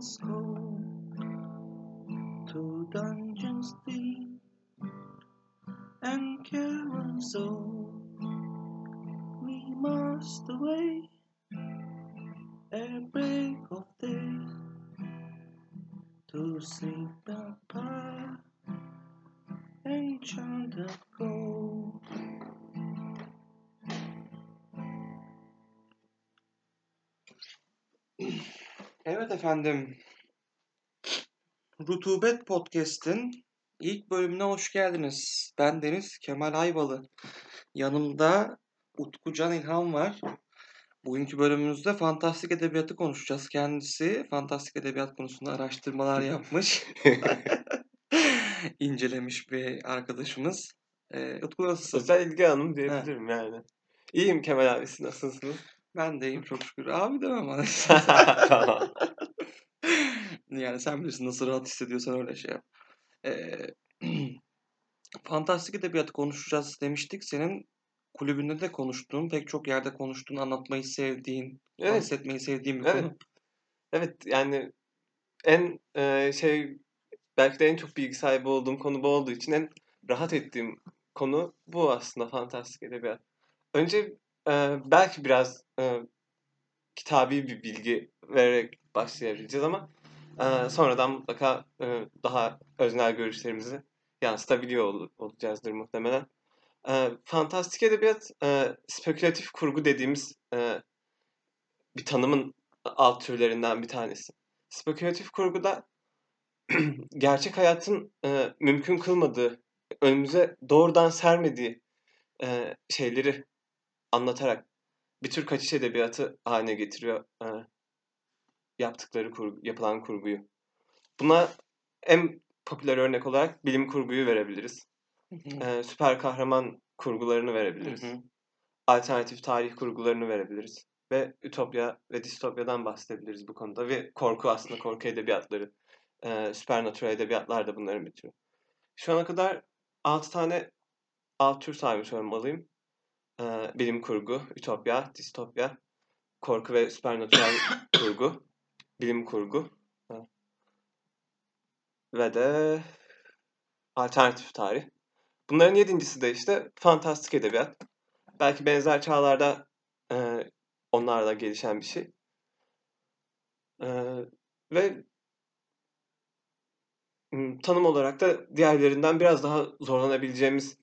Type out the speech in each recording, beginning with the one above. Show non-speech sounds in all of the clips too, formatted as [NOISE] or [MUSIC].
once to dungeons deep and carousel. We must away efendim. Rutubet Podcast'in ilk bölümüne hoş geldiniz. Ben Deniz Kemal Ayvalı. Yanımda Utku Can İlhan var. Bugünkü bölümümüzde fantastik edebiyatı konuşacağız. Kendisi fantastik edebiyat konusunda araştırmalar yapmış. [LAUGHS] [LAUGHS] incelemiş bir arkadaşımız. Ee, Utku nasılsın? Sosyal ilgi alanım diyebilirim yani. İyiyim Kemal abi siz nasılsınız? Ben de iyiyim çok şükür. Abi demem [LAUGHS] bana. tamam. Yani sen bilirsin nasıl rahat hissediyorsan öyle şey yap. Ee, [CLEARS THROAT] fantastik edebiyatı konuşacağız demiştik. Senin kulübünde de konuştuğun, pek çok yerde konuştuğun, anlatmayı sevdiğin, Evet. bahsetmeyi sevdiğin bir Evet. konu. Evet yani en e, şey belki de en çok bilgi sahibi olduğum konu bu olduğu için en rahat ettiğim konu bu aslında fantastik edebiyat. Önce e, belki biraz e, kitabi bir bilgi vererek başlayabileceğiz ama e, sonradan mutlaka e, daha öznel görüşlerimizi yansıtabiliyor ol- olacağızdır muhtemelen. E, fantastik edebiyat e, spekülatif kurgu dediğimiz e, bir tanımın alt türlerinden bir tanesi. Spekülatif kurguda [CLEARS THROAT] gerçek hayatın e, mümkün kılmadığı, önümüze doğrudan sermediği e, şeyleri anlatarak bir tür kaçış edebiyatı haline getiriyor e, yaptıkları kurgu, yapılan kurguyu. Buna en popüler örnek olarak bilim kurguyu verebiliriz. Hı hı. E, süper kahraman kurgularını verebiliriz. hı. Alternatif tarih kurgularını verebiliriz. Ve ütopya ve distopyadan bahsedebiliriz bu konuda. Ve korku aslında korku edebiyatları. E, supernatural edebiyatlar da bunların bir türü. Şu ana kadar 6 tane alt tür saymış olmalıyım. E, bilim kurgu, ütopya, distopya, korku ve supernatural [COUGHS] kurgu, bilim kurgu ve de alternatif tarih. Bunların yedincisi de işte fantastik edebiyat. Belki benzer çağlarda e, onlarla gelişen bir şey. E, ve tanım olarak da diğerlerinden biraz daha zorlanabileceğimiz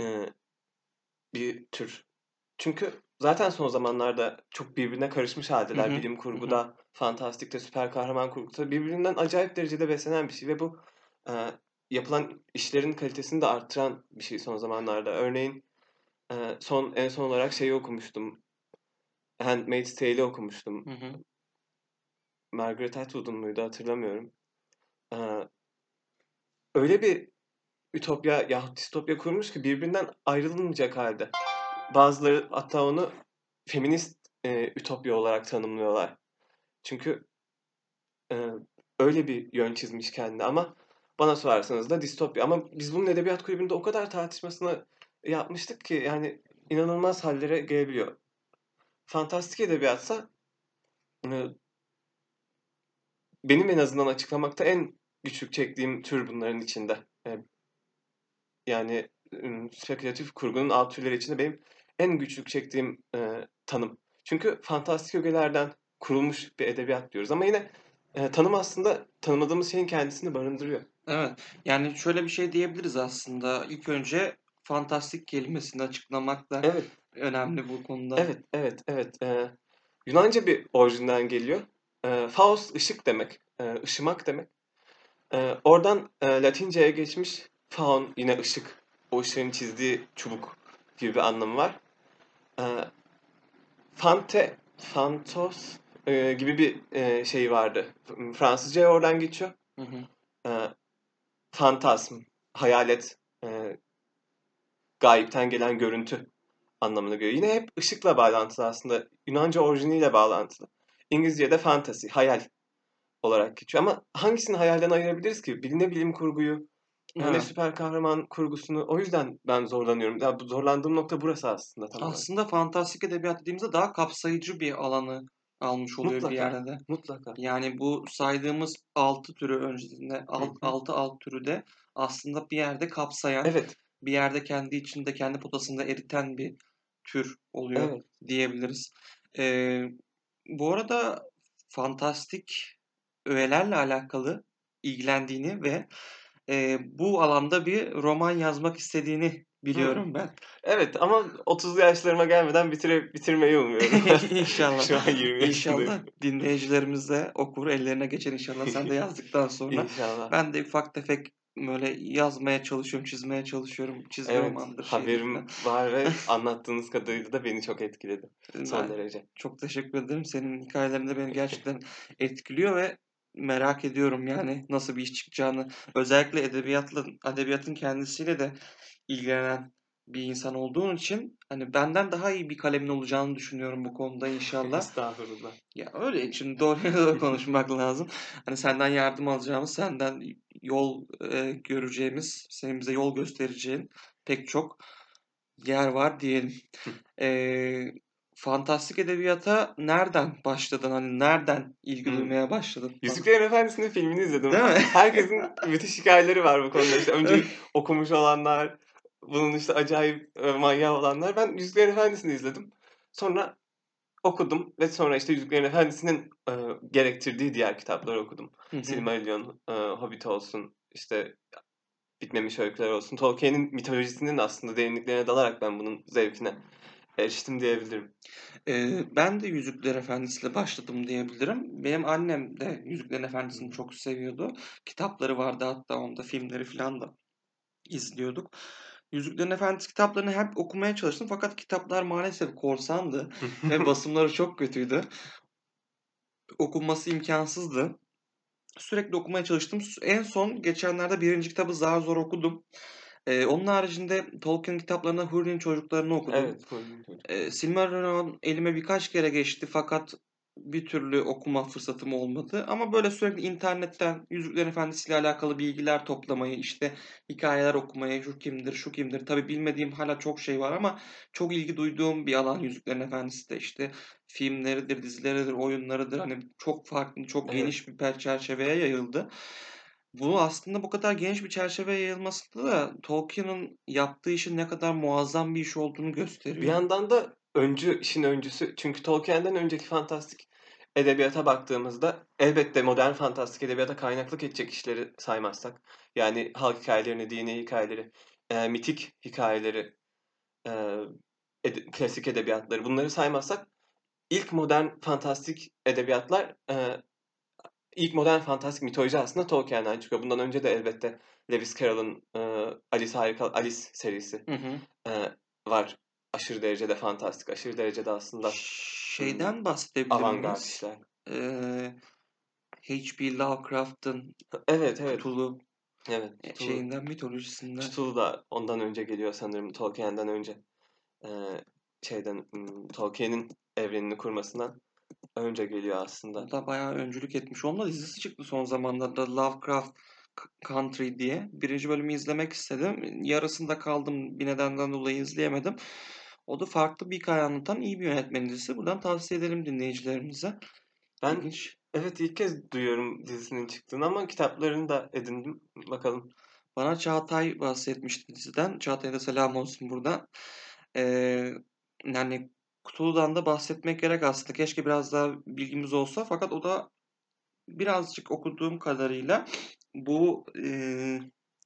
e, bir tür. Çünkü zaten son zamanlarda çok birbirine karışmış haldeler. Hı hı, Bilim hı hı. Fantastikte, süper kahraman kurguda birbirinden acayip derecede beslenen bir şey ve bu e, yapılan işlerin kalitesini de arttıran bir şey son zamanlarda. Örneğin e, son en son olarak şeyi okumuştum. Handmaid's Tale'i okumuştum. Hı hı. Margaret Atwood'un muydu hatırlamıyorum. Ee, öyle bir ütopya yahut distopya kurmuş ki birbirinden ayrılmayacak halde. Bazıları hatta onu feminist e, ütopya olarak tanımlıyorlar. Çünkü e, öyle bir yön çizmiş kendine ama bana sorarsanız da distopya. Ama biz bunun edebiyat kulübünde o kadar tartışmasını yapmıştık ki yani inanılmaz hallere gelebiliyor. Fantastik edebiyatsa e, benim en azından açıklamakta en güçlük çektiğim tür bunların içinde. E, yani e, spekülatif kurgunun alt türleri içinde benim en güçlük çektiğim e, tanım. Çünkü fantastik ögelerden kurulmuş bir edebiyat diyoruz. Ama yine e, tanım aslında tanımadığımız şeyin kendisini barındırıyor. Evet. Yani şöyle bir şey diyebiliriz aslında. İlk önce fantastik kelimesini açıklamak da Evet, önemli bu konuda. evet, evet, evet. E, Yunanca bir orijinden geliyor. E, Faust ışık demek, e, ışımak demek. E, oradan e, Latince'ye geçmiş faun yine ışık. O ışığın çizdiği çubuk gibi bir anlamı var. E, fante, fantos e, gibi bir e, şey vardı. Fransızca'ya oradan geçiyor. Hı hı. E, fantasm, hayalet, e, gayipten gelen görüntü anlamına geliyor. Yine hep ışıkla bağlantılı aslında. Yunanca orijiniyle bağlantılı. İngilizce'de fantasy, hayal olarak geçiyor. Ama hangisini hayalden ayırabiliriz ki? Ne bilim kurguyu, Evet. süper kahraman kurgusunu. O yüzden ben zorlanıyorum. Ya bu zorlandığım nokta burası aslında tam olarak. Aslında fantastik edebiyat dediğimizde daha kapsayıcı bir alanı almış oluyor Mutlaka. bir yerde de. Mutlaka. Yani bu saydığımız 6 türü öncesinde Hı hı. 6 alt türü de aslında bir yerde kapsayan, Evet. bir yerde kendi içinde kendi potasında eriten bir tür oluyor Evet. diyebiliriz. Ee, bu arada fantastik öğelerle alakalı ilgilendiğini ve e, bu alanda bir roman yazmak istediğini biliyorum ben. Evet ama 30'lu yaşlarıma gelmeden bitire, bitirmeyi umuyorum. [LAUGHS] İnşallah. Şu an 20 İnşallah dinleyicilerimiz de okur, ellerine geçer inşallah sen de yazdıktan sonra. İnşallah. Ben de ufak tefek böyle yazmaya çalışıyorum, çizmeye çalışıyorum. Çizgi Evet, romandır. haberim falan. var ve [LAUGHS] anlattığınız kadarıyla da beni çok etkiledi. Son Ben derece. çok teşekkür ederim. Senin hikayelerin de beni gerçekten etkiliyor ve merak ediyorum yani nasıl bir iş çıkacağını. Özellikle edebiyatla, edebiyatın kendisiyle de ilgilenen bir insan olduğun için hani benden daha iyi bir kalemin olacağını düşünüyorum bu konuda inşallah. Estağfurullah. Ya öyle şimdi doğruya [LAUGHS] doğru konuşmak lazım. Hani senden yardım alacağımız, senden yol e, göreceğimiz, senin bize yol göstereceğin pek çok yer var diyelim. E, fantastik edebiyata nereden başladın? Hani nereden ilgi duymaya başladın? Yüzüklerin Efendisi'nin filmini izledim. Değil mi? [LAUGHS] Herkesin müthiş hikayeleri var bu konuda. İşte [LAUGHS] önce okumuş olanlar, bunun işte acayip e, manyağı olanlar. Ben Yüzüklerin Efendisi'ni izledim. Sonra okudum ve sonra işte Yüzüklerin Efendisi'nin e, gerektirdiği diğer kitapları okudum. Silmarillion, e, Hobbit olsun, işte Bitmemiş Öyküler olsun. Tolkien'in mitolojisinin aslında derinliklerine dalarak ben bunun zevkine eriştim diyebilirim. Ee, ben de Yüzükler Efendisi'yle başladım diyebilirim. Benim annem de Yüzüklerin Efendisi'ni çok seviyordu. Kitapları vardı hatta onda filmleri falan da izliyorduk. Yüzüklerin Efendisi kitaplarını hep okumaya çalıştım fakat kitaplar maalesef korsandı [LAUGHS] ve basımları çok kötüydü. Okunması imkansızdı. Sürekli okumaya çalıştım. En son geçenlerde birinci kitabı zar zor okudum. Ee, onun haricinde Tolkien kitaplarında Hurri'nin çocuklarını okudum. evet. buyurun. E, Silmarillion elime birkaç kere geçti fakat bir türlü okuma fırsatım olmadı. Ama böyle sürekli internetten Yüzüklerin Efendisi ile alakalı bilgiler toplamayı, işte hikayeler okumayı, şu kimdir, şu kimdir. Tabii bilmediğim hala çok şey var ama çok ilgi duyduğum bir alan Yüzüklerin Efendisi de işte filmleridir, dizileridir, oyunlarıdır. Hani çok farklı, çok Evet. geniş bir çerçeveye yayıldı. Bu aslında bu kadar geniş bir çerçeveye yayılması da Tolkien'in yaptığı işin ne kadar muazzam bir iş olduğunu gösteriyor. Bir yandan da öncü, işin öncüsü. Çünkü Tolkien'den önceki fantastik edebiyata baktığımızda elbette modern fantastik edebiyata kaynaklık edecek işleri saymazsak. Yani halk hikayelerini, dini hikayeleri, e, mitik hikayeleri, e, ede- klasik edebiyatları bunları saymazsak ilk modern fantastik edebiyatlar e, ilk modern fantastik mitoloji aslında Tolkien'den çıkıyor. Bundan önce de elbette Lewis Carroll'ın e, Alice Harika Alice serisi Hı hı. e, var. Aşırı derecede fantastik, aşırı derecede aslında Şeyden bahsedebilir avantgard miyiz? işler. Ee, H.P. Lovecraft'ın Evet, evet. Cthulhu Evet. e, Cthulhu, şeyinden mitolojisinden. Cthulhu da ondan önce geliyor sanırım. Tolkien'den önce. E, şeyden Tolkien'in evrenini kurmasından önce geliyor aslında. Da bayağı öncülük etmiş. Onun da dizisi çıktı son zamanlarda Lovecraft Country diye. Birinci bölümü izlemek istedim. Yarısında kaldım. Bir nedenden dolayı izleyemedim. O da farklı bir hikaye anlatan iyi bir yönetmen dizisi. Buradan tavsiye edelim dinleyicilerimize. Ben İlginç. evet ilk kez duyuyorum dizisinin çıktığını ama kitaplarını da edindim. Bakalım. Bana Çağatay bahsetmişti diziden. Çağatay'a da selam olsun burada. Ee, yani Cthulhu'dan da bahsetmek gerek aslında. Keşke biraz daha bilgimiz olsa. Fakat o da birazcık okuduğum kadarıyla bu e,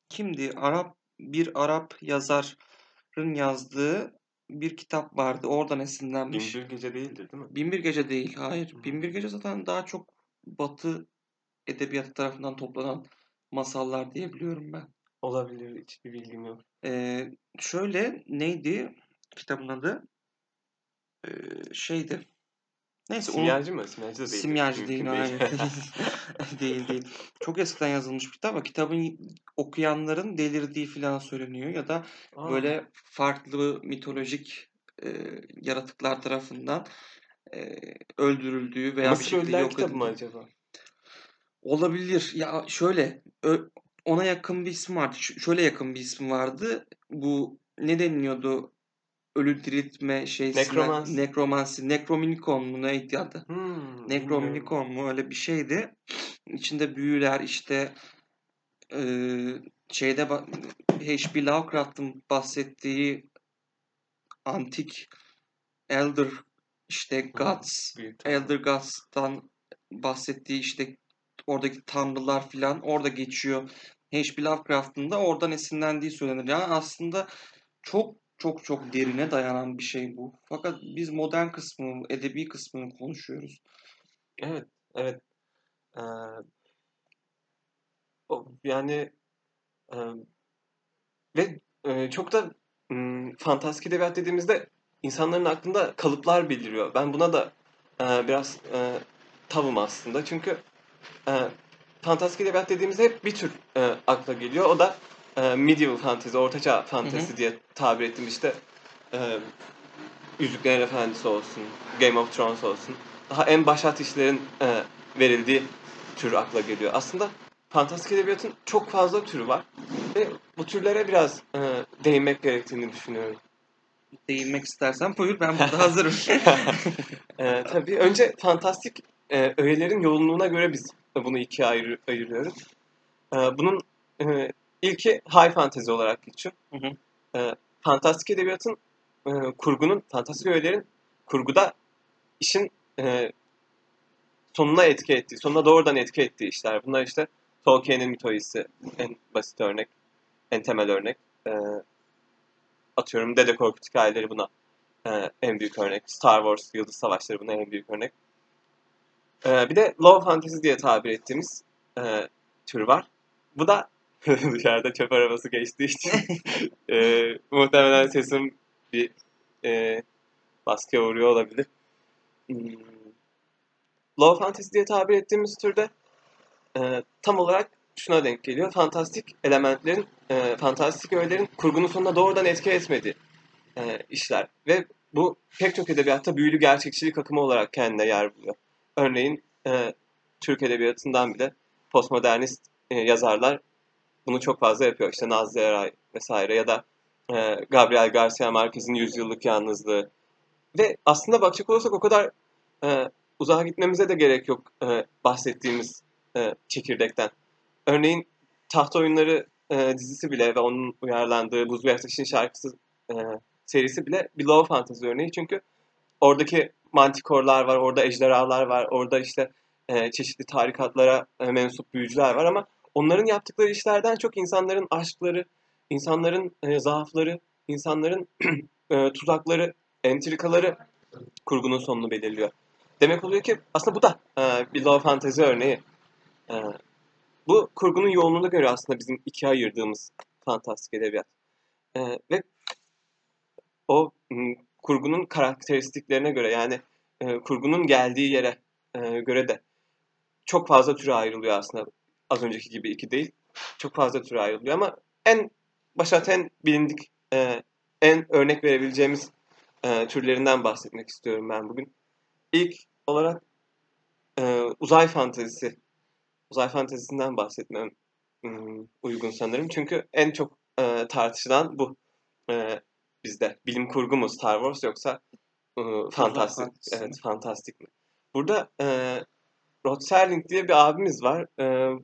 kimdi? Arap bir Arap yazarın yazdığı bir kitap vardı. Oradan esinlenmiş. Binbir Gece değildir değil mi? Binbir Gece değil. Hayır. Hı. Binbir Gece zaten daha çok Batı edebiyatı tarafından toplanan masallar diye biliyorum ben. Olabilir. Hiçbir bilgim yok. Ee, şöyle neydi kitabın adı? Ee, şeydi. Neyse onu Simyacı mı? Simyacı da değildir. simyacı değil, Mümkün hayır. [LAUGHS] değil değil. Çok eskiden yazılmış bir kitap ama kitabın okuyanların delirdiği falan söyleniyor ya da Aa, böyle farklı mitolojik e, yaratıklar tarafından e, öldürüldüğü veya bir Mısır şekilde yok kitabı mı edildiği. acaba? Olabilir. Ya şöyle ona yakın bir isim vardı. Ş- şöyle yakın bir isim vardı. Bu ne deniliyordu? Ölü diriltme şeysinden Nekromansi. nekromansi, nekrominikon mu neydi adı? Hmm. Necronomicon mu öyle bir şeydi. İçinde büyüler işte eee, şeyde H.P. Lovecraft'ın bahsettiği antik Elder işte Gods, Büyük tanrı. Elder Gods'tan bahsettiği işte oradaki tanrılar filan orada geçiyor. H.P. Lovecraft'ın da oradan esinlendiği söylenir. Yani aslında çok çok çok derine dayanan bir şey bu. Fakat biz modern kısmını, edebi kısmını konuşuyoruz. Evet, evet. Ee, yani e, ve e, çok da m, fantastik edebiyat dediğimizde insanların aklında kalıplar beliriyor. Ben buna da e, biraz e, tavım aslında. Çünkü e, fantastik edebiyat dediğimizde hep bir tür e, akla geliyor. O da e, medieval fantasy, ortaçağ fantezi diye tabir ettim işte. E, Yüzüklerin Efendisi olsun, Game of Thrones olsun. Daha en başat işlerin e, verildiği tür akla geliyor. Aslında fantastik edebiyatın çok fazla türü var. Ve bu türlere biraz e, değinmek gerektiğini düşünüyorum. Değinmek istersen buyur ben burada [LAUGHS] hazırım. [LAUGHS] E, tabii önce fantastik e, öğelerin yoğunluğuna göre biz bunu ikiye ayır, ayırıyoruz. E, bunun e, ilki high fantasy olarak geçiyor. Hı hı. E, fantastik edebiyatın e, kurgunun, fantastik öğelerin kurguda işin e, sonuna etki ettiği, sonuna doğrudan etki ettiği işler. Bunlar işte Tolkien'in mitolojisi en basit örnek, en temel örnek. E, atıyorum Dede Korkut hikayeleri buna e, en büyük örnek. Star Wars, Yıldız Savaşları buna en büyük örnek. E, bir de low fantasy diye tabir ettiğimiz e, tür var. Bu da [LAUGHS] dışarıda çöp arabası geçtiği için [LAUGHS] e, muhtemelen sesim bir e, baskıya uğruyor olabilir. Hmm. Low fantasy diye tabir ettiğimiz türde e, tam olarak şuna denk geliyor. Fantastik elementlerin, e, fantastik öğelerin kurgunun sonuna doğrudan etki etmediği e, işler. Ve bu pek çok edebiyatta büyülü gerçekçilik akımı olarak kendine yer buluyor. Örneğin e, Türk edebiyatından bile postmodernist e, yazarlar bunu çok fazla yapıyor. İşte Nazlı Eray vesaire ya da e, Gabriel Garcia Marquez'in Yüzyıllık Yalnızlığı. Ve aslında bakacak olursak o kadar e, uzağa gitmemize de gerek yok e, bahsettiğimiz e, çekirdekten. Örneğin Taht Oyunları e, dizisi bile ve onun uyarlandığı Buz ve Ateş'in şarkısı e, serisi bile bir low fantasy örneği. Çünkü oradaki mantikorlar var, orada ejderhalar var, orada işte e, çeşitli tarikatlara e, mensup büyücüler var ama onların yaptıkları işlerden çok insanların aşkları, insanların e, zaafları, insanların [CLEARS THROAT] e, tuzakları, entrikaları kurgunun sonunu belirliyor. Demek oluyor ki aslında bu da e, bir low fantasy örneği. E, bu kurgunun yoğunluğuna göre aslında bizim ikiye ayırdığımız fantastik edebiyat. E, ve o m, kurgunun karakteristiklerine göre yani e, kurgunun geldiği yere e, göre de çok fazla türe ayrılıyor aslında. Az önceki gibi iki değil. Çok fazla türe ayrılıyor ama en başat en bilindik, e, en örnek verebileceğimiz e, türlerinden bahsetmek istiyorum ben bugün. İlk olarak e, uzay fantezisi. Uzay fantezisinden bahsetmem hmm, uygun sanırım. Çünkü en çok e, tartışılan bu e, bizde. Bilim kurgu mu Star Wars yoksa e, fantastik? Evet, fantastik mi? Burada e, Rod Serling diye bir abimiz var. E,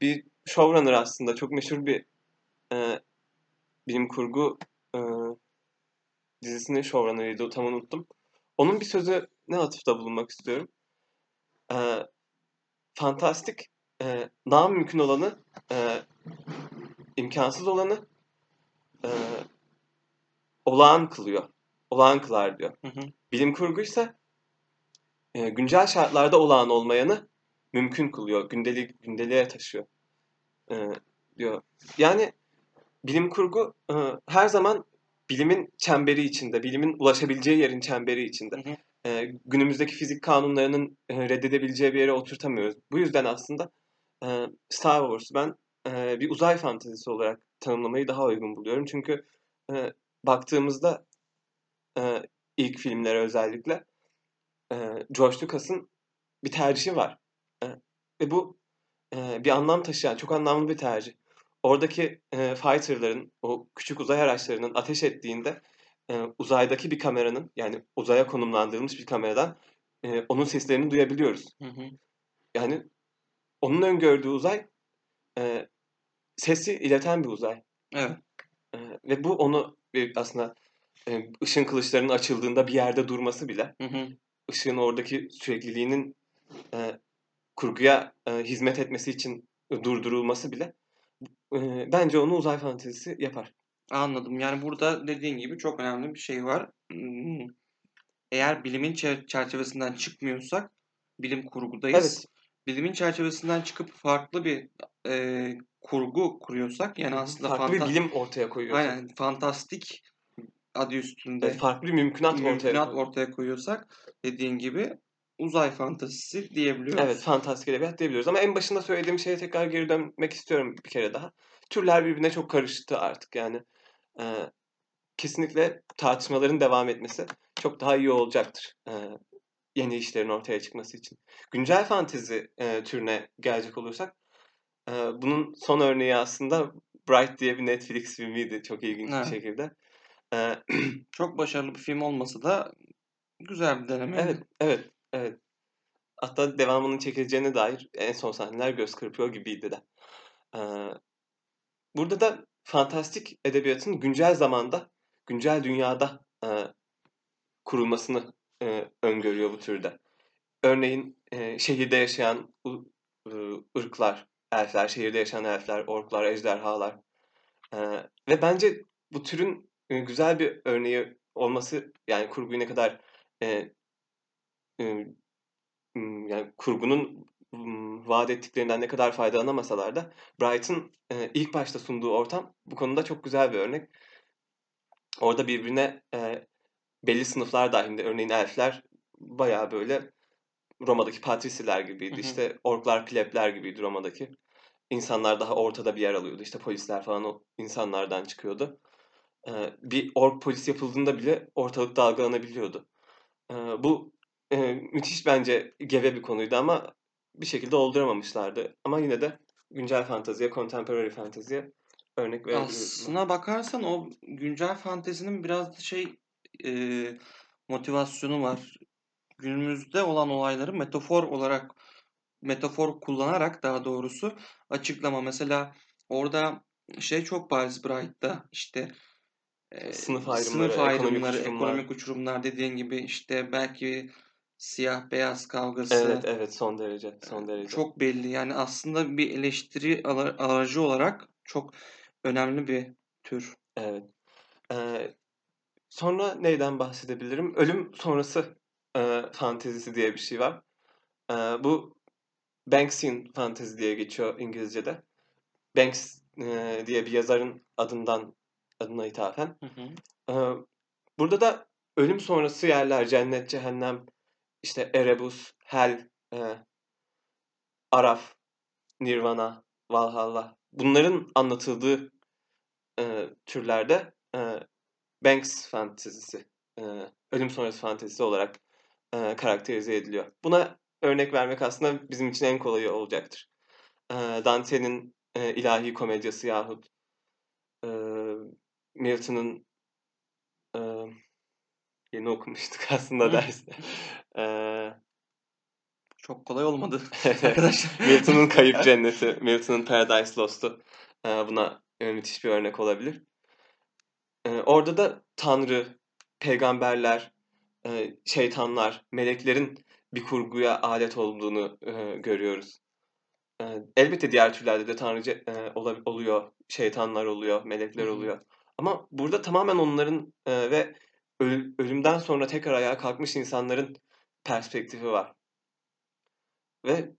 bir showrunner aslında. Çok meşhur bir e, bilim kurgu e, dizisinin showrunner'ıydı. Tam unuttum. Onun bir sözü ne atıfta bulunmak istiyorum. E, fantastik, e, daha mümkün olanı, e, imkansız olanı e, olağan kılıyor. Olağan kılar diyor. Hı hı. Bilim kurguysa e, güncel şartlarda olağan olmayanı mümkün kılıyor. Gündelik gündeliğe taşıyor. E, diyor. Yani bilim kurgu e, her zaman bilimin çemberi içinde, bilimin ulaşabileceği yerin çemberi içinde. Hı hı. E, günümüzdeki fizik kanunlarının e, reddedebileceği bir yere oturtamıyoruz. Bu yüzden aslında e, Star Wars'u ben e, bir uzay fantezisi olarak tanımlamayı daha uygun buluyorum. Çünkü e, baktığımızda e, ilk filmlere özellikle e, George Lucas'ın bir tercihi var. Ve bu e, bir anlam taşıyan, çok anlamlı bir tercih. Oradaki e, fighter'ların, o küçük uzay araçlarının ateş ettiğinde e, uzaydaki bir kameranın yani uzaya konumlandırılmış bir kameradan e, onun seslerini duyabiliyoruz. Hı hı. Yani onun öngördüğü uzay e, sesi ileten bir uzay. Evet. E, ve bu onu e, aslında e, ışın kılıçlarının açıldığında bir yerde durması bile Hı hı. ışığın oradaki sürekliliğinin e, kurguya e, hizmet etmesi için durdurulması bile e, bence onu uzay fantezisi yapar. Anladım. Yani burada dediğin gibi çok önemli bir şey var. Hmm. Eğer bilimin çer- çerçevesinden çıkmıyorsak bilim kurgudayız. Evet. Bilimin çerçevesinden çıkıp farklı bir e, kurgu kuruyorsak yani aslında farklı bir fanta- bilim ortaya koyuyorsak. aynen fantastik adı üstünde Evet, farklı bir mümkünat, ortaya mümkünat koyuyor. ortaya koyuyorsak dediğin gibi uzay fantazisi diyebiliyoruz. Evet, fantastik edebiyat diyebiliyoruz. Ama en başında söylediğim şeye tekrar geri dönmek istiyorum bir kere daha. Türler birbirine çok karıştı artık yani. e, kesinlikle tartışmaların devam etmesi çok daha iyi olacaktır. e, yeni işlerin ortaya çıkması için. Güncel fantezi e, türüne gelecek olursak e, bunun son örneği aslında Bright diye bir Netflix filmiydi çok ilginç Evet. bir şekilde. E, [CLEARS THROAT] Çok başarılı bir film olmasa da güzel bir denemeydi. evet, evet, evet. Hatta devamının çekileceğine dair en son sahneler göz kırpıyor gibiydi de. E, burada da fantastik edebiyatın güncel zamanda, güncel dünyada e, kurulmasını e, öngörüyor bu türde. Örneğin e, şehirde yaşayan ı, ırklar, elfler, şehirde yaşayan elfler, orklar, ejderhalar. E, ve bence bu türün e, güzel bir örneği olması, yani kurguyu ne kadar e, e, yani kurgunun vaat ettiklerinden ne kadar faydalanamasalar da Bright'ın e, ilk başta sunduğu ortam bu konuda çok güzel bir örnek. Orada birbirine e, belli sınıflar dahilinde örneğin elfler bayağı böyle Roma'daki patrisiler gibiydi. Hı hı. İşte orklar, plebler gibiydi Roma'daki. İnsanlar daha ortada bir yer alıyordu. İşte polisler falan o insanlardan çıkıyordu. Ee, bir ork polis yapıldığında bile ortalık dalgalanabiliyordu. Ee, bu e, müthiş bence geve bir konuydu ama bir şekilde olduramamışlardı. Ama yine de güncel fanteziye, contemporary fanteziye örnek verebiliriz. Aslına bakarsan o güncel fantezinin biraz şey e, motivasyonu var. Günümüzde olan olayları metafor olarak metafor kullanarak daha doğrusu açıklama. Mesela orada şey çok bariz Bright'ta işte e, Sınıf ayrımları, sınıf ekonomik ayrımları, uçurumlar. ekonomik uçurumlar dediğin gibi işte belki siyah beyaz kavgası Evet, evet son derece, son derece. çok belli. Yani aslında bir eleştiri aracı olarak çok önemli bir tür. Evet. Ee, sonra neyden bahsedebilirim? Ölüm sonrası e, fantezisi diye bir şey var. Ee, bu Banksian fantezi diye geçiyor İngilizce'de. Banks e, diye bir yazarın adından adına ithafen. Hı hı. Ee, burada da ölüm sonrası yerler, cennet, cehennem, işte Erebus, Hell, e, Araf, Nirvana, Valhalla. Bunların anlatıldığı e, türlerde e, Banks fantezisi, e, ölüm sonrası fantezisi olarak e, karakterize ediliyor. Buna örnek vermek aslında bizim için en kolayı olacaktır. E, Dante'nin e, ilahi komedyası yahut e, Milton'ın e, yeni okumuştuk [LAUGHS] aslında Hı. derste. E, Çok kolay olmadı [LAUGHS] arkadaşlar. Milton'un Kayıp [LAUGHS] Cenneti, Milton'un Paradise Lost'u e, buna müthiş bir örnek olabilir. E, orada da Tanrı, peygamberler, e, şeytanlar, meleklerin bir kurguya alet olduğunu e, görüyoruz. E, elbette diğer türlerde de Tanrı e, oluyor, şeytanlar oluyor, melekler oluyor. Ama burada tamamen onların e, ve öl- ölümden sonra tekrar ayağa kalkmış insanların perspektifi var. Ve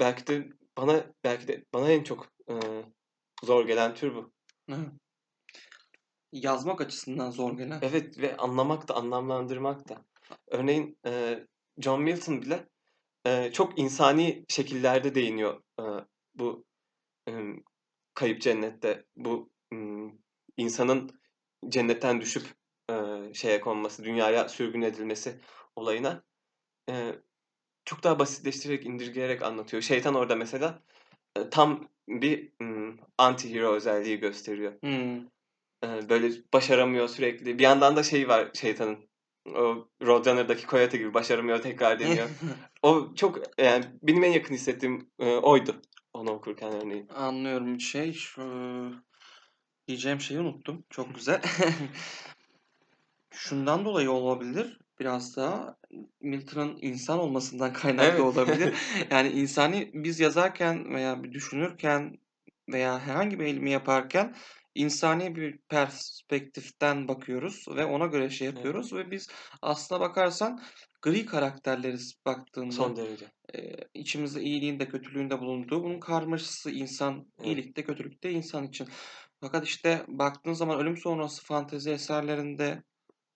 belki de bana belki de bana en çok e, zor gelen tür bu. Yazmak açısından zor gelen. Evet ve anlamak da anlamlandırmak da. Örneğin e, John Milton bile e, çok insani şekillerde değiniyor e, bu e, kayıp cennette. Bu e, insanın cennetten düşüp e, şeye konması, dünyaya sürgün edilmesi olayına e, çok daha basitleştirerek, indirgeyerek anlatıyor. Şeytan orada mesela e, tam bir mm, anti-hero özelliği gösteriyor. Hmm. Ee, böyle başaramıyor sürekli. Bir yandan da şey var şeytanın. O Roadrunner'daki Coyote gibi başaramıyor tekrar deniyor. [LAUGHS] o çok yani benim en yakın hissettiğim e, oydu. Onu okurken örneğin. Anlıyorum şey şu diyeceğim şeyi unuttum. Çok güzel. [LAUGHS] Şundan dolayı olabilir. Biraz daha Milton'ın insan olmasından [LAUGHS] kaynaklı Evet. olabilir. [LAUGHS] Yani insani biz yazarken veya düşünürken veya herhangi bir eylemi yaparken insani bir perspektiften bakıyoruz ve ona göre şey Evet. yapıyoruz ve biz aslına bakarsan gri karakterleriz baktığında. Son derece. Eee, içimizde iyiliğin de kötülüğün de bulunduğu bunun karmaşası insan, Evet. iyilikte kötülükte insan için. Fakat işte baktığın zaman ölüm sonrası fantezi eserlerinde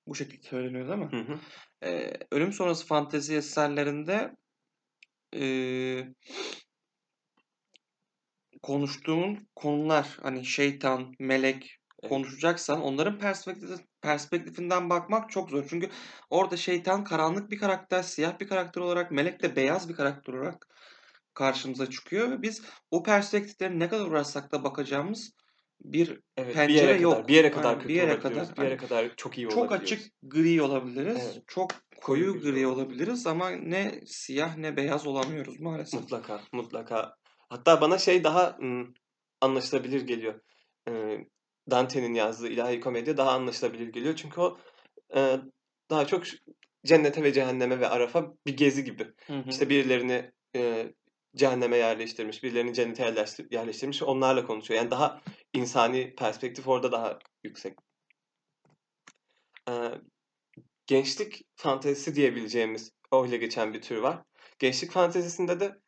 bu şekilde söyleniyor değil mi? Hı hı. Eee, ölüm sonrası fantezi eserlerinde eee konuştuğun konular hani şeytan, melek Evet. konuşacaksan onların perspektifi perspektifinden bakmak çok zor. Çünkü orada şeytan karanlık bir karakter, siyah bir karakter olarak, melek de beyaz bir karakter olarak karşımıza çıkıyor ve biz o perspektifleri ne kadar uğraşsak da bakacağımız bir Evet, bir pencere yere kadar, yok. bir yere kadar Aynen, kötü bir yere kadar bir yere kadar çok iyi çok açık gri olabiliriz, Evet. çok Koyu gri gri olabiliriz. ama ne siyah ne beyaz olamıyoruz maalesef. Mutlaka, mutlaka. Hatta bana şey daha ım, anlaşılabilir geliyor. Dante'nin yazdığı ilahi komedi daha anlaşılabilir geliyor. Çünkü o e, daha çok cennete ve cehenneme ve arafa bir gezi gibi. Hı hı. İşte birilerini e, cehenneme yerleştirmiş, birilerini cennete yerleştir- yerleştirmiş, onlarla konuşuyor. Yani daha insani perspektif orada daha yüksek. Ee, gençlik fantezisi diyebileceğimiz öyle geçen bir tür var. Gençlik fantezisinde de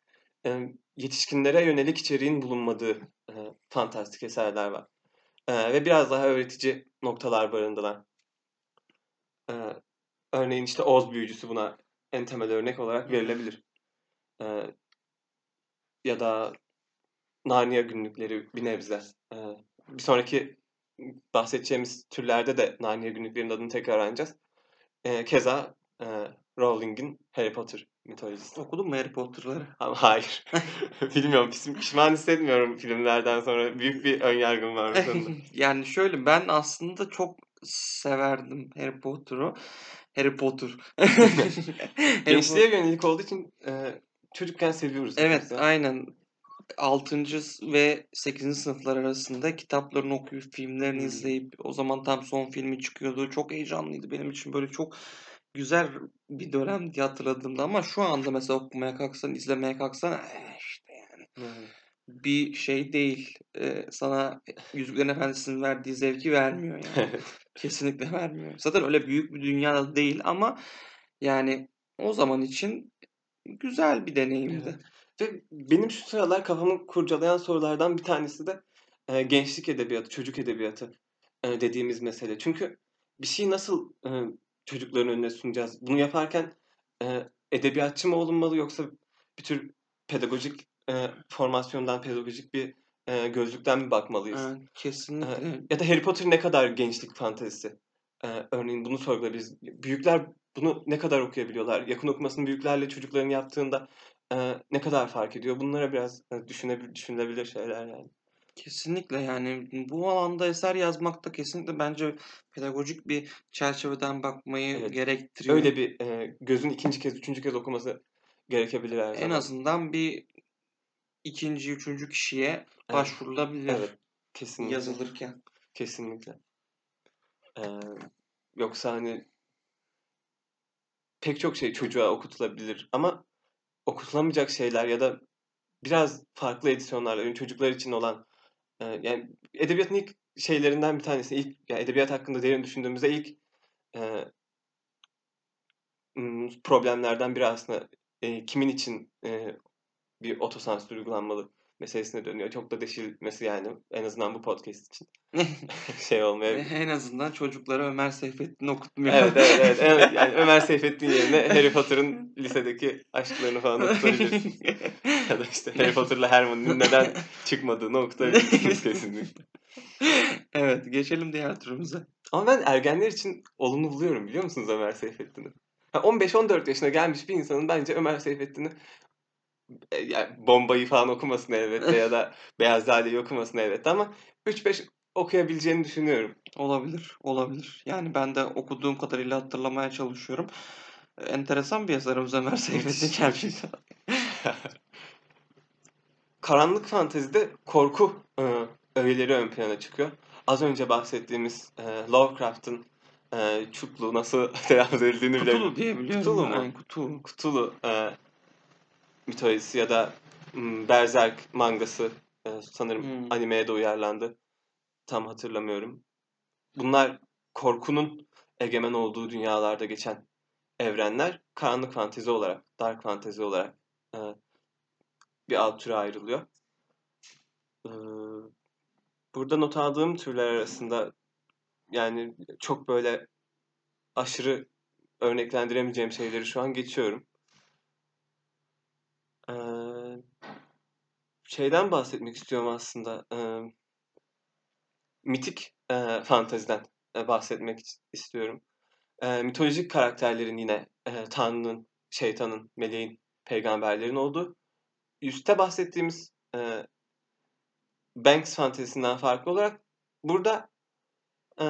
e, yetişkinlere yönelik içeriğin bulunmadığı e, fantastik eserler var. E, ve biraz daha öğretici noktalar barındıran. E, örneğin işte Oz Büyücüsü buna en temel örnek olarak verilebilir. E, ya da Narnia günlükleri bir nebze. E, bir sonraki bahsedeceğimiz türlerde de Narnia günlüklerinin adını tekrar anacağız. E, keza e, Rowling'in Harry Potter mitolojisi. Okudun mu Harry Potter'ları? [LAUGHS] Hayır. [LAUGHS] Bilmiyorum. Piş- Pişman hissetmiyorum filmlerden sonra. Büyük bir önyargım var bu konuda. [LAUGHS] Yani şöyle ben aslında çok severdim Harry Potter'ı. Harry Potter. Gençliğe yönelik olduğu için e, çocukken seviyoruz Evet, aynen. 6. ve 8. sınıflar arasında kitaplarını okuyup filmlerini Hmm. izleyip o zaman tam son filmi çıkıyordu. Çok heyecanlıydı benim için böyle çok güzel bir dönem diye hatırladığımda ama şu anda mesela okumaya kalksan, izlemeye kalksan "Eh, işte yani Hı. bir şey değil. Ee, sana Yüzüklerin Efendisi'nin verdiği zevki vermiyor [LAUGHS] yani. Kesinlikle vermiyor. Zaten öyle büyük bir dünya değil ama yani o zaman için güzel bir deneyimdi. Evet. Ve benim şu sıralar kafamı kurcalayan sorulardan bir tanesi de e, gençlik edebiyatı, çocuk edebiyatı e, dediğimiz mesele. Çünkü bir şeyi nasıl e, çocukların önüne sunacağız? Bunu yaparken e, edebiyatçı mı olunmalı yoksa bir tür pedagojik e, formasyondan, pedagojik bir e, gözlükten mi bakmalıyız? Evet, kesinlikle. Ya da Harry Potter ne kadar gençlik fantezisi? Ee, örneğin bunu sorgulayabiliriz. Büyükler bunu ne kadar okuyabiliyorlar? Yakın okumasını büyüklerle çocukların yaptığında e, ne kadar fark ediyor? Bunlara biraz e, düşünebilir, düşünülebilir şeyler yani. Kesinlikle yani bu alanda eser yazmak da kesinlikle bence pedagojik bir çerçeveden bakmayı Evet. gerektiriyor. Öyle bir e, gözün ikinci kez, üçüncü kez okuması gerekebilir her En zaman. azından bir ikinci, üçüncü kişiye Evet. başvurulabilir Evet. Kesinlikle. yazılırken. Kesinlikle. Ee, yoksa hani pek çok şey çocuğa okutulabilir ama okutulamayacak şeyler ya da biraz farklı edisyonlarla yani çocuklar için olan e, yani edebiyatın ilk şeylerinden bir tanesi ilk yani edebiyat hakkında derin düşündüğümüzde ilk e, m, problemlerden biri aslında e, kimin için e, bir otosansür uygulanmalı meselesine dönüyor. Çok da deşilmesi yani en azından bu podcast için [LAUGHS] [LAUGHS] şey olmayabilir. en azından çocuklara Ömer Seyfettin okutmuyor. Evet evet [LAUGHS] evet. Yani Ömer Seyfettin yerine Harry Potter'ın lisedeki aşklarını falan okutabilirsin. ya da işte Harry Potter'la Hermione'nin neden çıkmadığını okutabilirsiniz kesinlikle. evet, geçelim diğer turumuza. Ama ben ergenler için olumlu buluyorum biliyor musunuz Ömer Seyfettin'i? Ha, 15-14 yaşına gelmiş bir insanın bence Ömer Seyfettin'i yani bombayı falan okumasın elbette ya da [LAUGHS] Beyaz Lale'yi okumasın elbette ama 3-5 okuyabileceğini düşünüyorum. Olabilir, olabilir. Yani ben de okuduğum kadarıyla hatırlamaya çalışıyorum. Enteresan bir eser Ömer Seyfettin gerçekten. [LAUGHS] Karanlık fantezide korku e, öğeleri ön plana çıkıyor. Az önce bahsettiğimiz e, Lovecraft'ın e, Çutlu nasıl [LAUGHS] telaffuz edildiğini bile Kutulu diye biliyorum. Kutulu mu? Yani Kutulu. Kutulu e, mitolojisi ya da Berserk mangası e, sanırım Hmm. animeye de uyarlandı. Tam hatırlamıyorum. Bunlar korkunun egemen olduğu dünyalarda geçen evrenler karanlık fantezi olarak, dark fantezi olarak e, bir alt türe ayrılıyor. E, burada not aldığım türler arasında yani çok böyle aşırı örneklendiremeyeceğim şeyleri şu an geçiyorum. Şeyden bahsetmek istiyorum aslında. Ee, mitik e, fanteziden e, bahsetmek is- istiyorum. Ee, mitolojik karakterlerin yine e, Tanrı'nın, şeytanın, meleğin, peygamberlerin olduğu. Üste bahsettiğimiz e, Banks fantezisinden farklı olarak burada e,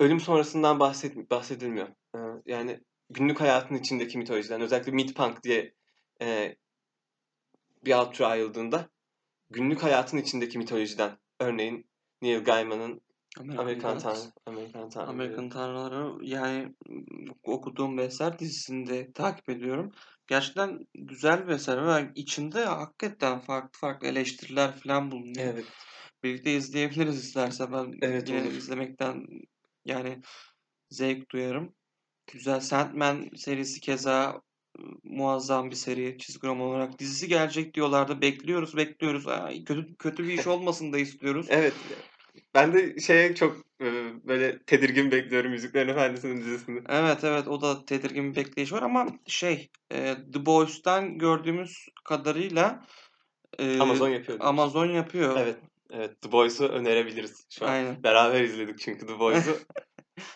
ölüm sonrasından bahset, bahsedilmiyor. E, yani günlük hayatın içindeki mitolojiden özellikle Midpunk diye e, bir alt türe ayrıldığında günlük hayatın içindeki mitolojiden örneğin Neil Gaiman'ın Amerikan Gods. Tanrı Amerikan Tanrı Amerikan Tanrıları yani okuduğum bir eser dizisinde takip ediyorum. Gerçekten güzel bir eser ve içinde hakikaten farklı farklı eleştiriler falan bulunuyor. Evet. Birlikte izleyebiliriz istersen ben Evet, yine olur. izlemekten yani zevk duyarım. Güzel Sandman serisi keza muazzam bir seri çizgi roman olarak. Dizisi gelecek diyorlardı. Bekliyoruz, bekliyoruz. Ay, kötü kötü bir iş [LAUGHS] olmasın da istiyoruz. Evet. Ben de şeye çok e, böyle tedirgin bekliyorum Yüzüklerin Efendisi'nin dizisini. Evet evet o da tedirgin bir bekleyiş var ama şey e, The Boys'tan gördüğümüz kadarıyla e, Amazon yapıyor. Amazon yapıyor. Evet. Evet. The Boys'u önerebiliriz şu an. Aynen. Beraber izledik çünkü The Boys'u.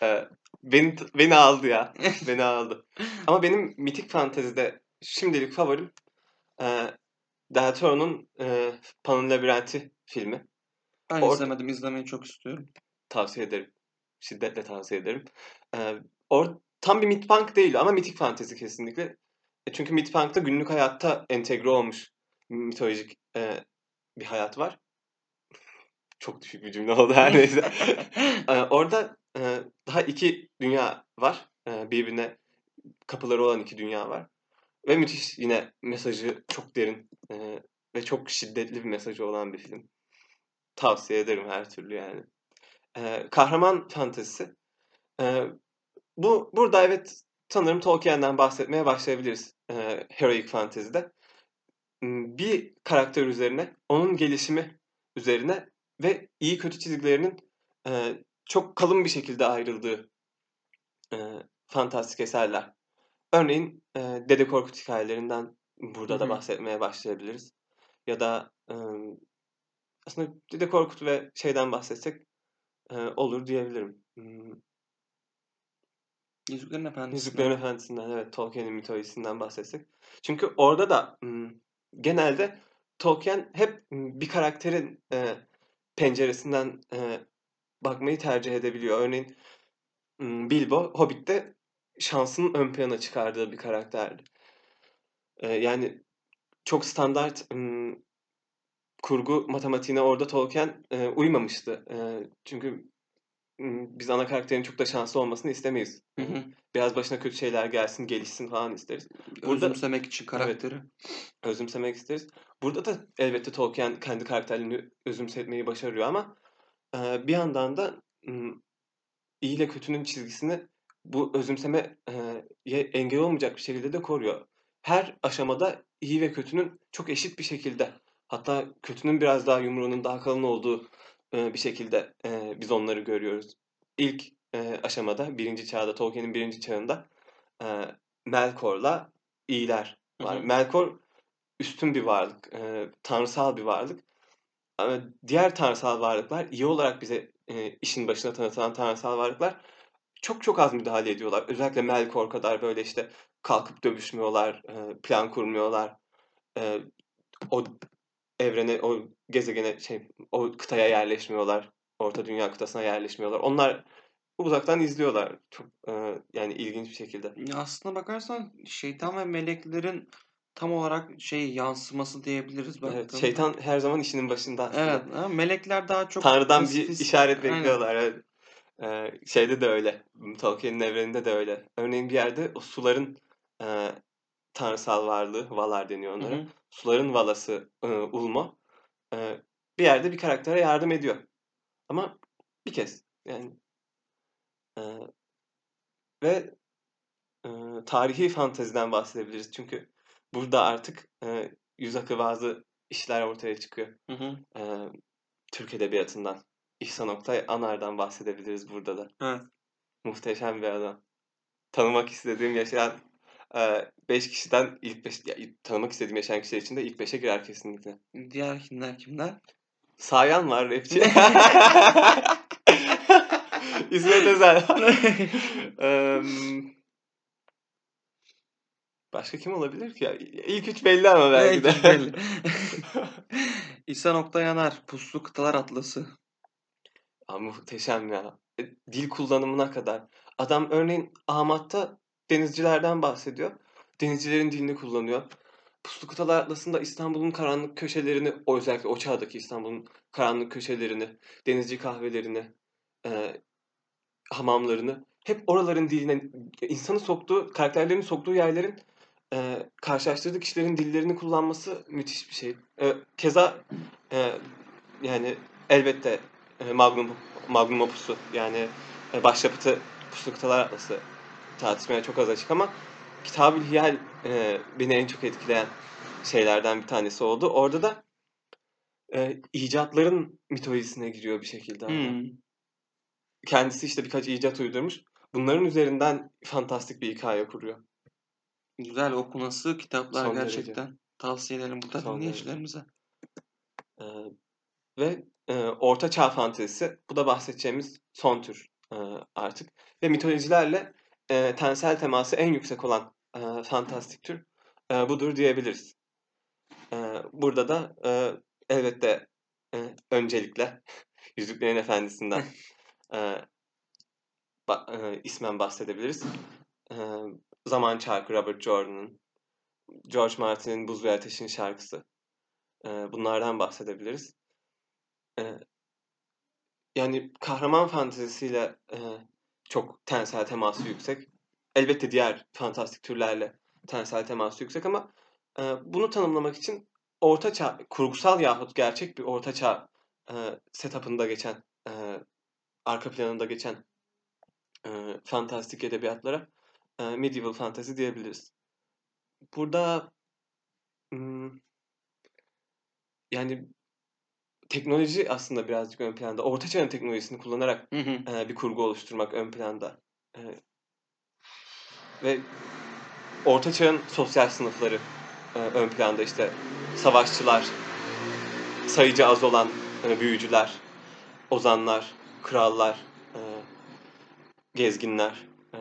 Ee, [LAUGHS] beni beni aldı ya. [LAUGHS] Beni aldı. Ama benim mitik fantezide şimdilik favorim e, Del Toro'nun e, Pan'ın Labirenti filmi. Ben Orada- izlemedim. izlemeyi çok istiyorum. Tavsiye ederim. Şiddetle tavsiye ederim. Ee, or tam bir midpunk değil ama mitik fantezi kesinlikle. E çünkü midpunk'ta günlük hayatta entegre olmuş mitolojik e, bir hayat var. Çok düşük bir cümle oldu her [LAUGHS] neyse. Ee, orada daha iki dünya var. Birbirine kapıları olan iki dünya var. Ve müthiş yine mesajı çok derin ve çok şiddetli bir mesajı olan bir film. Tavsiye ederim her türlü yani. Kahraman fantezisi. Bu burada evet sanırım Tolkien'den bahsetmeye başlayabiliriz. Heroic fantezide. Bir karakter üzerine, onun gelişimi üzerine ve iyi kötü çizgilerinin çok kalın bir şekilde ayrıldığı e, fantastik eserler. Örneğin e, Dede Korkut hikayelerinden burada da bahsetmeye başlayabiliriz. Ya da e, aslında Dede Korkut ve şeyden bahsetsek e, olur diyebilirim. Hmm, Yüzüklerin Efendisi. Yüzüklerin Efendisi'nden evet Tolkien'in mitolojisinden bahsetsek. Çünkü orada da hmm, genelde Tolkien hep hmm, bir karakterin e, penceresinden e, bakmayı tercih edebiliyor. Örneğin Bilbo Hobbit'te şansının ön plana çıkardığı bir karakterdi. Yani çok standart kurgu matematiğine orada Tolkien e, uymamıştı. E, çünkü biz ana karakterin çok da şanslı olmasını istemeyiz. Hı hı. Biraz başına kötü şeyler gelsin, gelişsin falan isteriz. Burada- Özümsemek için karakteri. Özümsemek isteriz. Burada da elbette Tolkien kendi karakterlerini özümsetmeyi başarıyor ama bir yandan da iyi ile kötünün çizgisini bu özümseme e, ye engel olmayacak bir şekilde de koruyor. Her aşamada iyi ve kötünün çok eşit bir şekilde hatta kötünün biraz daha yumruğunun daha kalın olduğu bir şekilde biz onları görüyoruz. İlk aşamada birinci çağda Tolkien'in birinci çağında Melkor'la iyiler var. Hı hı. Melkor üstün bir varlık, tanrısal bir varlık. Diğer tanrısal varlıklar iyi olarak bize e, işin başına tanıtılan tanrısal varlıklar çok çok az müdahale ediyorlar. Özellikle Melkor kadar böyle işte kalkıp dövüşmüyorlar, e, plan kurmuyorlar. E, o evrene, o gezegene, şey, o kıtaya yerleşmiyorlar. Orta Dünya kıtasına yerleşmiyorlar. Onlar uzaktan izliyorlar. Çok e, yani ilginç bir şekilde. Aslına bakarsan şeytan ve meleklerin tam olarak şey yansıması diyebiliriz Evet, baktığında. şeytan her zaman işinin başında aslında. Evet, ama melekler daha çok Tanrı'dan bir işaret bekliyorlar. Evet. Ee, şeyde de öyle. Tolkien'in evreninde de öyle. Örneğin bir yerde o suların e, tanrısal varlığı, Valar deniyor Hı onlara. hı. Suların valası e, Ulmo e, bir yerde bir karaktere yardım ediyor. Ama bir kez yani e, ve e, tarihi fanteziden bahsedebiliriz. Çünkü burada artık e, yüz akı bazı işler ortaya çıkıyor. Hı hı. e, Türk Edebiyatı'ndan. İhsan Oktay Anar'dan bahsedebiliriz burada da. Evet. Muhteşem bir adam. Tanımak istediğim yaşayan 5 kişiden ilk 5 tanımak istediğim yaşayan kişiler içinde ilk 5'e girer kesinlikle. Diğer kimler kimler? Sayan var rapçi. [LAUGHS] İsmet Özel. [LAUGHS] Em, Başka kim olabilir ki? ya? İlk üç belli ama belki de. Belli. [LAUGHS] İhsan Oktay Yanar, Puslu Kıtalar Atlası. Aa, muhteşem ya. E, Dil kullanımına kadar. Adam örneğin Ahmat'ta denizcilerden bahsediyor. Denizcilerin dilini kullanıyor. Puslu Kıtalar Atlası'nda İstanbul'un karanlık köşelerini, o özellikle o çağdaki İstanbul'un karanlık köşelerini, denizci kahvelerini, e, hamamlarını, hep oraların diline, insanı soktuğu, karakterlerini soktuğu yerlerin e, karşılaştırdığı kişilerin dillerini kullanması müthiş bir şey. E, keza e, yani elbette e, Magnum, Magnum Opus'u yani e, başyapıtı Puslu Kıtalar Atlası tartışmaya çok az açık ama Kitab-ı Hiyal e, beni en çok etkileyen şeylerden bir tanesi oldu. Orada da e, icatların mitolojisine giriyor bir şekilde. Hmm. Kendisi işte birkaç icat uydurmuş. Bunların üzerinden fantastik bir hikaye kuruyor. Güzel okunası kitaplar Son derece. gerçekten. Tavsiye ederim burada Son dinleyicilerimize. Ee, ve e, Orta Çağ fantezisi. Bu da bahsedeceğimiz son tür e, artık. Ve mitolojilerle e, tensel teması en yüksek olan e, fantastik tür e, budur diyebiliriz. E, burada da e, elbette e, öncelikle [LAUGHS] Yüzüklerin Efendisi'nden e, ba- e, ismen bahsedebiliriz. E, Zaman Çarkı Robert Jordan'ın, George Martin'in Buz ve Ateş'in şarkısı. E, bunlardan bahsedebiliriz. E, yani kahraman fantezisiyle e, çok tensel teması yüksek. Elbette diğer fantastik türlerle tensel teması yüksek ama e, bunu tanımlamak için orta çağ, kurgusal yahut gerçek bir orta çağ e, setup'ında geçen, e, arka planında geçen fantastik edebiyatlara e, medieval fantasy diyebiliriz. Burada yani teknoloji aslında birazcık ön planda. Orta çağın teknolojisini kullanarak Hı hı. e, bir kurgu oluşturmak ön planda. E, ve Orta çağın sosyal sınıfları e, ön planda işte savaşçılar, sayıcı az olan büyücüler, ozanlar, krallar, e, gezginler e,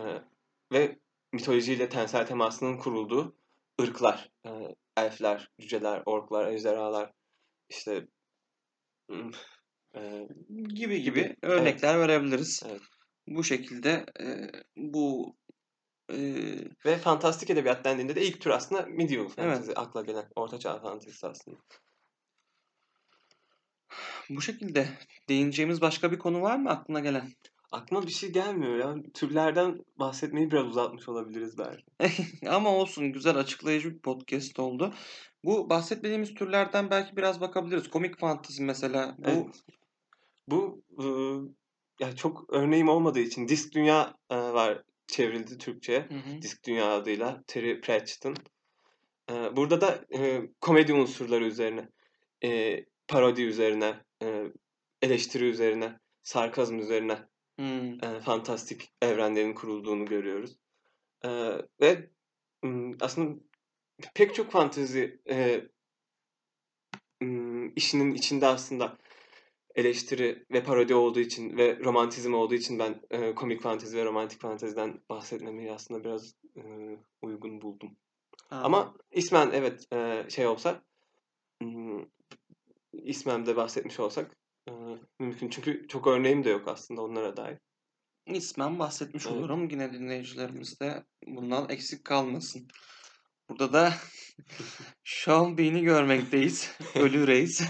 ve mitolojiyle tensel temasının kurulduğu ırklar, e, elfler, cüceler, orklar, ejderhalar, işte e, gibi gibi örnekler verebiliriz. Evet. Bu şekilde e, bu e, ve fantastik edebiyat dendiğinde de ilk tür aslında medieval fantasy akla gelen orta çağ fantezisi aslında. bu şekilde değineceğimiz başka bir konu var mı aklına gelen? Aklıma bir şey gelmiyor ya. Türlerden bahsetmeyi biraz uzatmış olabiliriz belki. [LAUGHS] Ama olsun güzel açıklayıcı bir podcast oldu. Bu bahsetmediğimiz türlerden belki biraz bakabiliriz. Komik fantezi mesela. Bu Evet. Bu ıı, ya çok örneğim olmadığı için Disk Dünya e, var çevrildi. Hı hı. Disk Dünya adıyla Terry Pratchett'ın. E, burada da e, komedi unsurları üzerine, e, parodi üzerine, e, eleştiri üzerine, sarkazm üzerine Hmm. e, fantastik evrenlerin kurulduğunu görüyoruz. E, ve aslında pek çok fantezi e, işinin içinde aslında eleştiri ve parodi olduğu için ve romantizm olduğu için ben e, komik fantezi ve romantik fanteziden bahsetmemeyi aslında biraz e, uygun buldum. Ha. Ama ismen evet e, şey olsa m, ismen de bahsetmiş olsak mümkün. Çünkü çok örneğim de yok aslında onlara dair. İsmen bahsetmiş Evet. olurum. Yine dinleyicilerimiz de bundan eksik kalmasın. Burada da [LAUGHS] Sean Bean'i görmekteyiz. [LAUGHS] Ölü reis. [LAUGHS]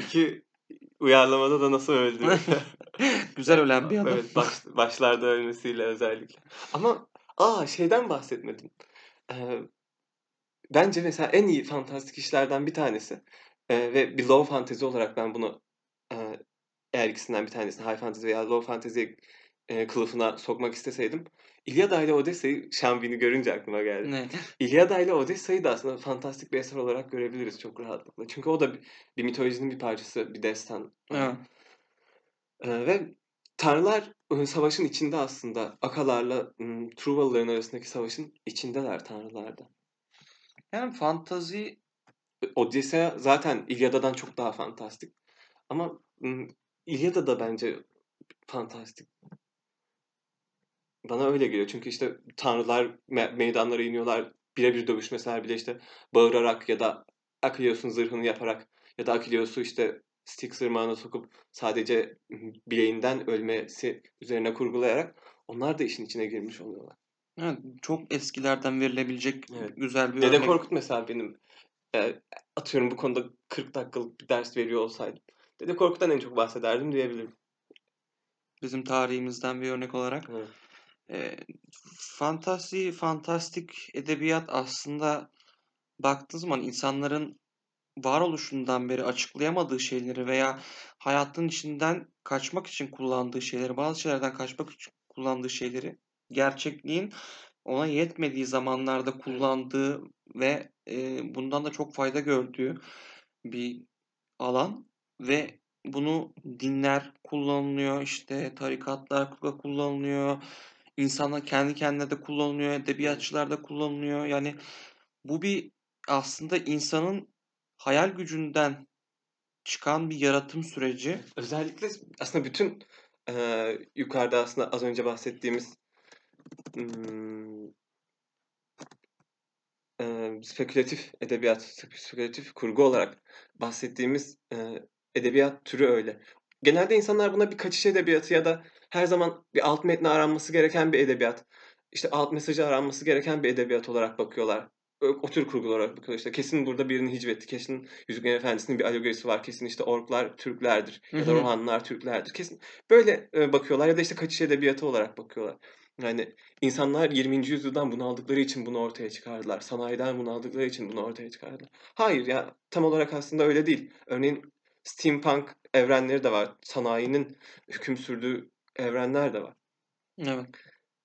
İki uyarlamada da nasıl öldü? Güzel ölen bir adam. Evet baş, başlarda ölmesiyle özellikle. Ama aa şeyden bahsetmedim. Ee, bence mesela en iyi fantastik işlerden bir tanesi ee, ve bir low fantasy olarak ben bunu e, eğer ikisinden bir tanesini high fantasy veya low fantasy e, kılıfına sokmak isteseydim İlyada ile Odyssey'i Şambin'i görünce aklıma geldi. Ne? [LAUGHS] İlyada ile Odyssey'i de aslında fantastik bir eser olarak görebiliriz çok rahatlıkla. Çünkü o da bir, bir mitolojinin bir parçası, bir destan. Evet. Ve tanrılar e, savaşın içinde aslında. Akalarla Truvalıların arasındaki savaşın içindeler tanrılarda. Yani fantazi Odysseia zaten İlyada'dan çok daha fantastik. Ama İlyada da bence fantastik. Bana öyle geliyor. Çünkü işte tanrılar me- meydanlara iniyorlar. Birebir dövüşmeseler bile işte bağırarak ya da Akileus'un zırhını yaparak ya da Akileus'u işte Styx ırmağına sokup sadece bileğinden ölmesi üzerine kurgulayarak onlar da işin içine girmiş oluyorlar. evet, çok eskilerden verilebilecek Evet. güzel bir Dede örnek. Korkut mesela benim e, atıyorum bu konuda 40 dakikalık bir ders veriyor olsaydım. Dede Korkut'tan en çok bahsederdim diyebilirim. Bizim tarihimizden bir örnek olarak. Evet. E, fantazi, fantastik edebiyat aslında baktığın zaman insanların varoluşundan beri açıklayamadığı şeyleri veya hayatın içinden kaçmak için kullandığı şeyleri, bazı şeylerden kaçmak için kullandığı şeyleri gerçekliğin ona yetmediği zamanlarda kullandığı ve e, bundan da çok fayda gördüğü bir alan ve bunu dinler kullanılıyor, işte tarikatlar kullanılıyor, insanlar kendi kendine de kullanılıyor, edebiyatçılar da kullanılıyor. Yani bu bir aslında insanın hayal gücünden çıkan bir yaratım süreci. Özellikle aslında bütün e, yukarıda aslında az önce bahsettiğimiz hmm, e, spekülatif edebiyat, spekülatif kurgu olarak bahsettiğimiz e, edebiyat türü öyle. Genelde insanlar buna bir kaçış edebiyatı ya da her zaman bir alt metni aranması gereken bir edebiyat, işte alt mesajı aranması gereken bir edebiyat olarak bakıyorlar. O tür kurgular olarak bakıyorlar. İşte kesin burada birini hicvetti, kesin Yüzüklerin Efendisi'nin bir alegorisi var, kesin işte orklar Türklerdir ya da. Rohanlılar Türklerdir. Kesin böyle bakıyorlar ya da işte kaçış edebiyatı olarak bakıyorlar. Yani insanlar 20. yüzyıldan bunu aldıkları için bunu ortaya çıkardılar. Sanayiden bunu aldıkları için bunu ortaya çıkardılar. Hayır ya tam olarak aslında öyle değil. Örneğin steampunk evrenleri de var. Sanayinin hüküm sürdüğü evrenler de var. Evet.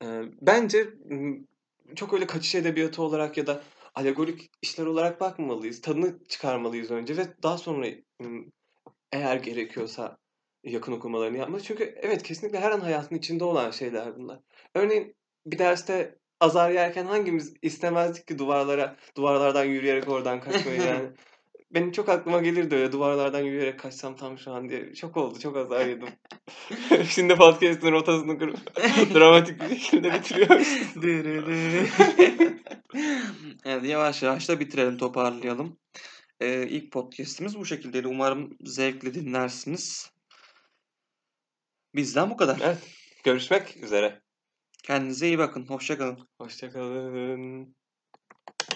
Ee, bence çok öyle kaçış edebiyatı olarak ya da alegorik işler olarak bakmamalıyız. Tadını çıkarmalıyız önce ve daha sonra eğer gerekiyorsa yakın okumalarını yapmalıyız. Çünkü evet kesinlikle her an hayatın içinde olan şeyler bunlar. Örneğin bir derste azar yerken hangimiz istemezdik ki duvarlara, duvarlardan yürüyerek oradan kaçmayı [LAUGHS] yani. Benim çok aklıma gelirdi öyle duvarlardan yürüyerek kaçsam tam şu an diye. Çok oldu, çok azar yedim. [LAUGHS] Şimdi podcast'ın rotasını kurup [LAUGHS] dramatik bir şekilde bitiriyoruz. evet, yavaş yavaş da bitirelim, toparlayalım. Ee, ilk podcast'imiz bu şekildeydi. Umarım zevkle dinlersiniz. Bizden bu kadar. Evet, görüşmek üzere. Kendinize iyi bakın. Hoşçakalın. Hoşçakalın.